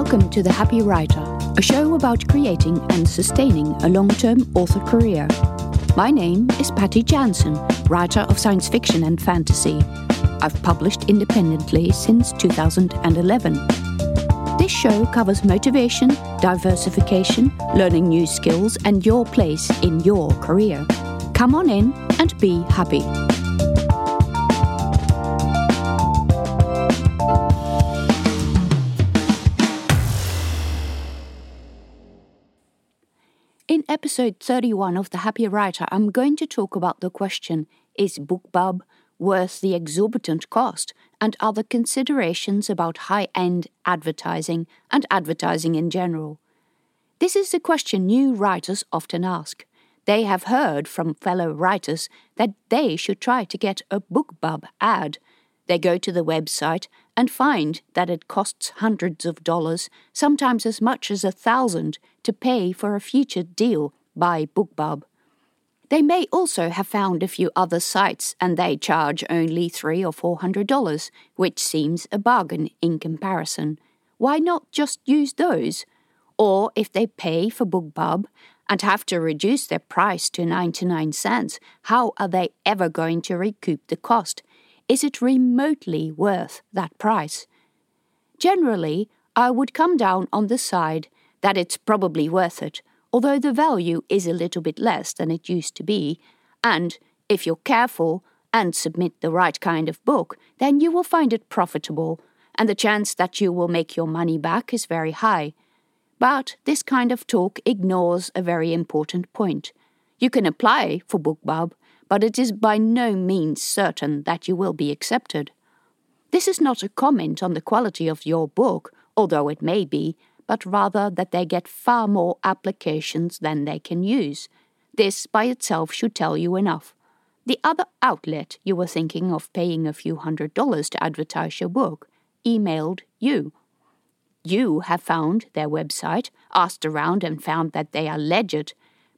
Welcome to The Happy Writer, a show about creating and sustaining a long term author career. My name is Patty Jansen, writer of science fiction and fantasy. I've published independently since 2011. This show covers motivation, diversification, learning new skills, and your place in your career. Come on in and be happy. Episode 31 of The Happy Writer, I'm going to talk about the question Is BookBub worth the exorbitant cost? and other considerations about high end advertising and advertising in general. This is a question new writers often ask. They have heard from fellow writers that they should try to get a BookBub ad. They go to the website and find that it costs hundreds of dollars, sometimes as much as a thousand, to pay for a featured deal by BookBub. They may also have found a few other sites and they charge only three or four hundred dollars, which seems a bargain in comparison. Why not just use those? Or if they pay for BookBub and have to reduce their price to 99 cents, how are they ever going to recoup the cost? Is it remotely worth that price? Generally, I would come down on the side that it's probably worth it although the value is a little bit less than it used to be, and if you're careful and submit the right kind of book, then you will find it profitable, and the chance that you will make your money back is very high. But this kind of talk ignores a very important point. You can apply for BookBub, but it is by no means certain that you will be accepted. This is not a comment on the quality of your book, although it may be, but rather that they get far more applications than they can use. This by itself should tell you enough. The other outlet you were thinking of paying a few hundred dollars to advertise your book emailed you. You have found their website, asked around, and found that they are legit,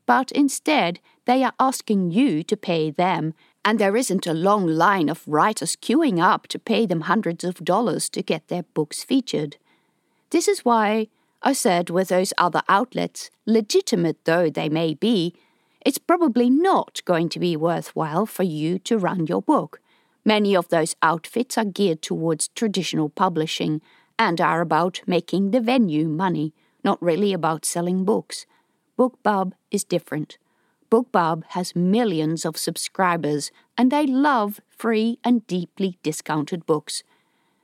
but instead they are asking you to pay them, and there isn't a long line of writers queuing up to pay them hundreds of dollars to get their books featured. This is why I said with those other outlets, legitimate though they may be, it's probably not going to be worthwhile for you to run your book. Many of those outfits are geared towards traditional publishing and are about making the venue money, not really about selling books. BookBub is different. BookBub has millions of subscribers and they love free and deeply discounted books.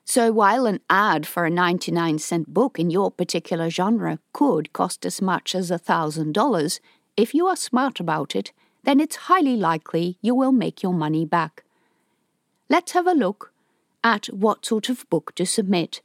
So while an ad for a 99 cent book in your particular genre could cost as much as a $1,000, if you are smart about it, then it's highly likely you will make your money back. Let's have a look at what sort of book to submit.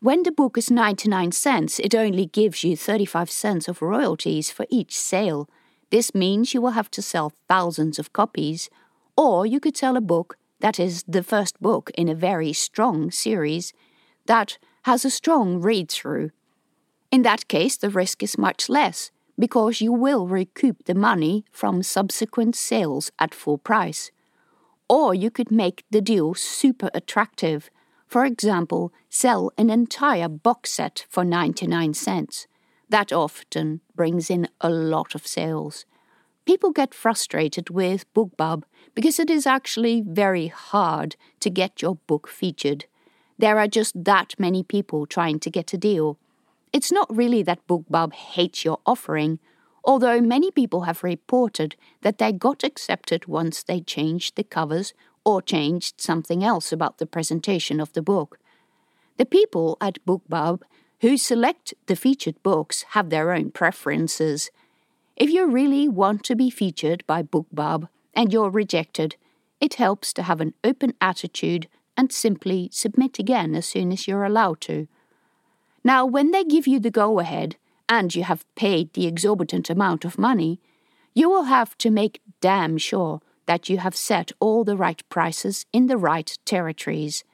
When the book is 99 cents, it only gives you 35 cents of royalties for each sale. This means you will have to sell thousands of copies, or you could sell a book that is the first book in a very strong series that has a strong read through. In that case, the risk is much less because you will recoup the money from subsequent sales at full price. Or you could make the deal super attractive. For example, sell an entire box set for 99 cents. That often brings in a lot of sales. People get frustrated with BookBub because it is actually very hard to get your book featured. There are just that many people trying to get a deal. It's not really that BookBub hates your offering, although many people have reported that they got accepted once they changed the covers or changed something else about the presentation of the book. The people at BookBub who select the featured books have their own preferences. If you really want to be featured by BookBub, and you're rejected, it helps to have an open attitude and simply submit again as soon as you're allowed to. Now, when they give you the go ahead and you have paid the exorbitant amount of money, you will have to make damn sure that you have set all the right prices in the right territories.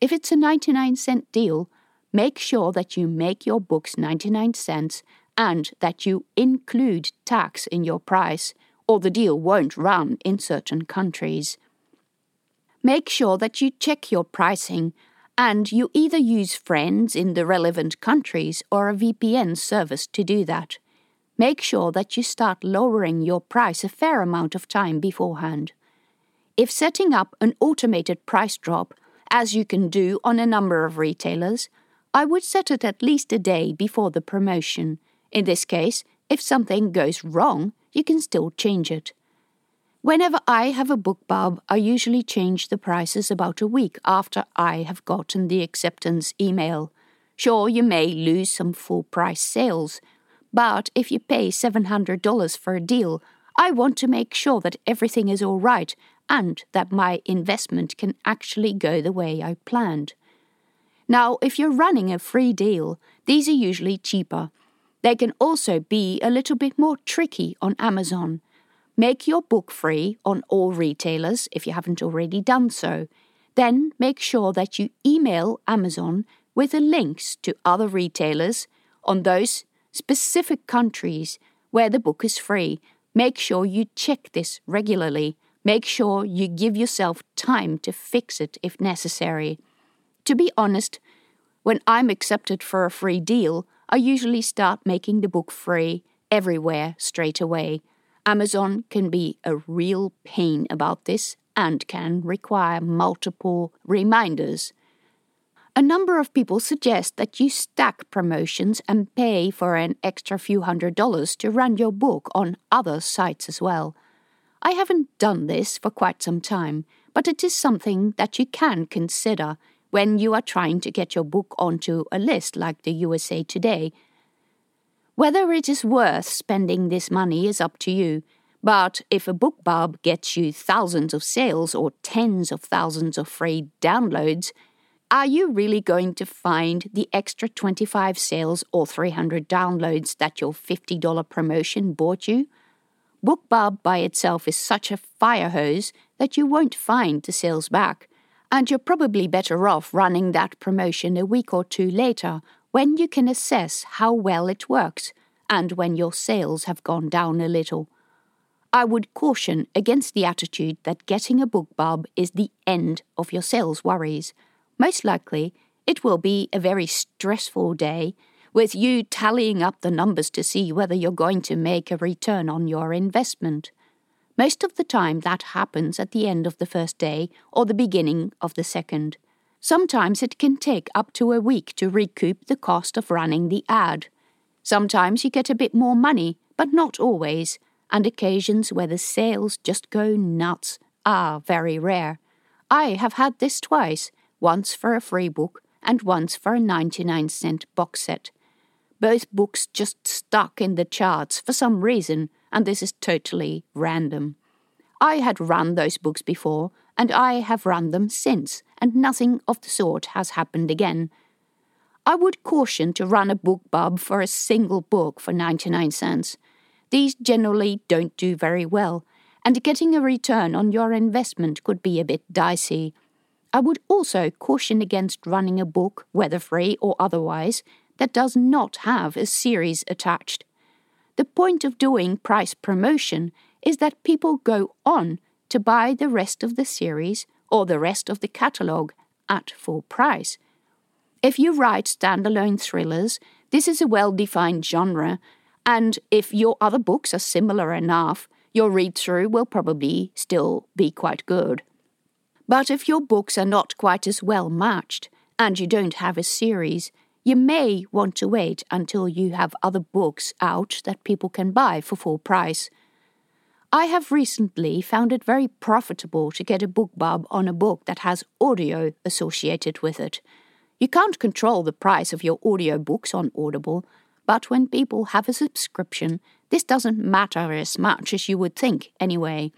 If it's a 99 cent deal, make sure that you make your books 99 cents and that you include tax in your price or the deal won't run in certain countries. Make sure that you check your pricing and you either use friends in the relevant countries or a VPN service to do that. Make sure that you start lowering your price a fair amount of time beforehand. If setting up an automated price drop, as you can do on a number of retailers, I would set it at least a day before the promotion. In this case, if something goes wrong, you can still change it. Whenever I have a book BookBub, I usually change the prices about a week after I have gotten the acceptance email. Sure, you may lose some full price sales, but if you pay $700 for a deal, I want to make sure that everything is all right and that my investment can actually go the way I planned. Now, if you're running a free deal, these are usually cheaper. They can also be a little bit more tricky on Amazon. Make your book free on all retailers if you haven't already done so. Then make sure that you email Amazon with the links to other retailers on those specific countries where the book is free. Make sure you check this regularly. Make sure you give yourself time to fix it if necessary. To be honest, when I'm accepted for a free deal, I usually start making the book free everywhere straight away. Amazon can be a real pain about this and can require multiple reminders. A number of people suggest that you stack promotions and pay for an extra few hundred dollars to run your book on other sites as well. I haven't done this for quite some time, but it is something that you can consider when you are trying to get your book onto a list like the USA Today whether it is worth spending this money is up to you, but if a BookBub gets you thousands of sales or tens of thousands of free downloads, are you really going to find the extra 25 sales or 300 downloads that your $50 promotion bought you? BookBub by itself is such a fire hose that you won't find the sales back, and you're probably better off running that promotion a week or two later when you can assess how well it works and when your sales have gone down a little. I would caution against the attitude that getting a book BookBub is the end of your sales worries. Most likely, it will be a very stressful day with you tallying up the numbers to see whether you're going to make a return on your investment. Most of the time, that happens at the end of the first day or the beginning of the second. Sometimes it can take up to a week to recoup the cost of running the ad. Sometimes you get a bit more money, but not always, and occasions where the sales just go nuts are very rare. I have had this twice once for a free book and once for a 99 cent box set. Both books just stuck in the charts for some reason, and this is totally random. I had run those books before, and I have run them since, and nothing of the sort has happened again. I would caution to run a BookBub for a single book for 99 cents. These generally don't do very well, and getting a return on your investment could be a bit dicey. I would also caution against running a book, whether free or otherwise, that does not have a series attached. Point of doing price promotion is that people go on to buy the rest of the series or the rest of the catalogue at full price. If you write standalone thrillers, this is a well defined genre, and if your other books are similar enough, your read through will probably still be quite good. But if your books are not quite as well matched, and you don't have a series, you may want to wait until you have other books out that people can buy for full price. I have recently found it very profitable to get a BookBub on a book that has audio associated with it. You can't control the price of your audio books on Audible, but when people have a subscription, this doesn't matter as much as you would think anyway.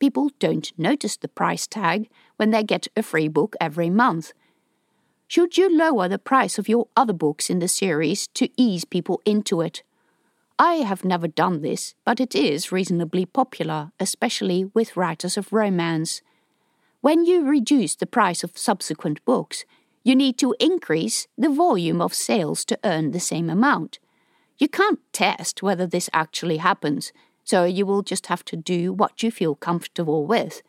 People don't notice the price tag when they get a free book every month. Should you lower the price of your other books in the series to ease people into it? I have never done this, but it is reasonably popular, especially with writers of romance. When you reduce the price of subsequent books, you need to increase the volume of sales to earn the same amount. You can't test whether this actually happens, so you will just have to do what you feel comfortable with.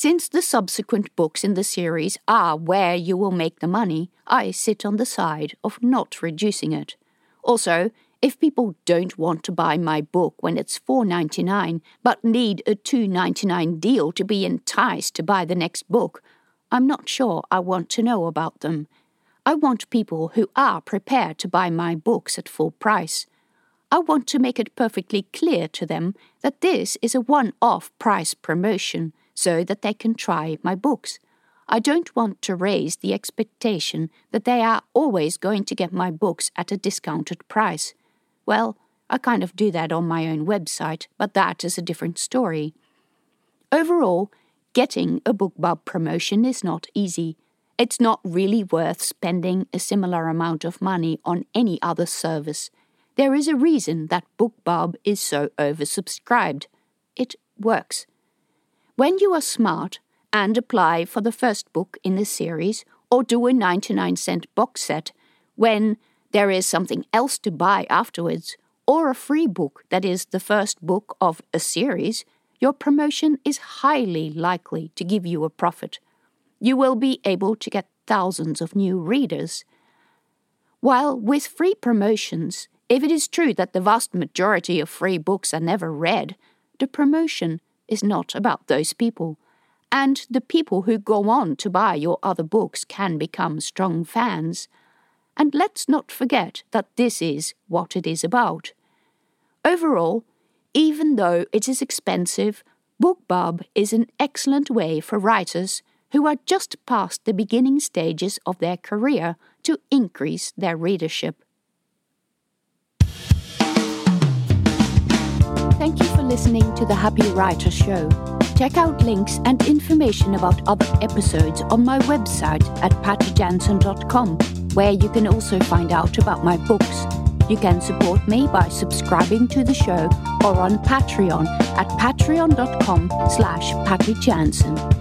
Since the subsequent books in the series are where you will make the money, I sit on the side of not reducing it. Also, if people don't want to buy my book when it's $4.99 but need a $2.99 deal to be enticed to buy the next book, I'm not sure I want to know about them. I want people who are prepared to buy my books at full price. I want to make it perfectly clear to them that this is a one off price promotion so that they can try my books. I don't want to raise the expectation that they are always going to get my books at a discounted price. Well, I kind of do that on my own website, but that is a different story. Overall, getting a BookBub promotion is not easy. It's not really worth spending a similar amount of money on any other service. There is a reason that BookBub is so oversubscribed. It works. When you are smart and apply for the first book in the series or do a 99 cent box set when there is something else to buy afterwards or a free book that is the first book of a series, your promotion is highly likely to give you a profit. You will be able to get thousands of new readers. While with free promotions, if it is true that the vast majority of free books are never read, the promotion is not about those people. And the people who go on to buy your other books can become strong fans. And let's not forget that this is what it is about. Overall, even though it is expensive, BookBub is an excellent way for writers who are just past the beginning stages of their career to increase their readership. Thank you for listening to the Happy Writer Show. Check out links and information about other episodes on my website at pattyjansen.com, where you can also find out about my books. You can support me by subscribing to the show or on Patreon at patreon.com slash pattyjansen.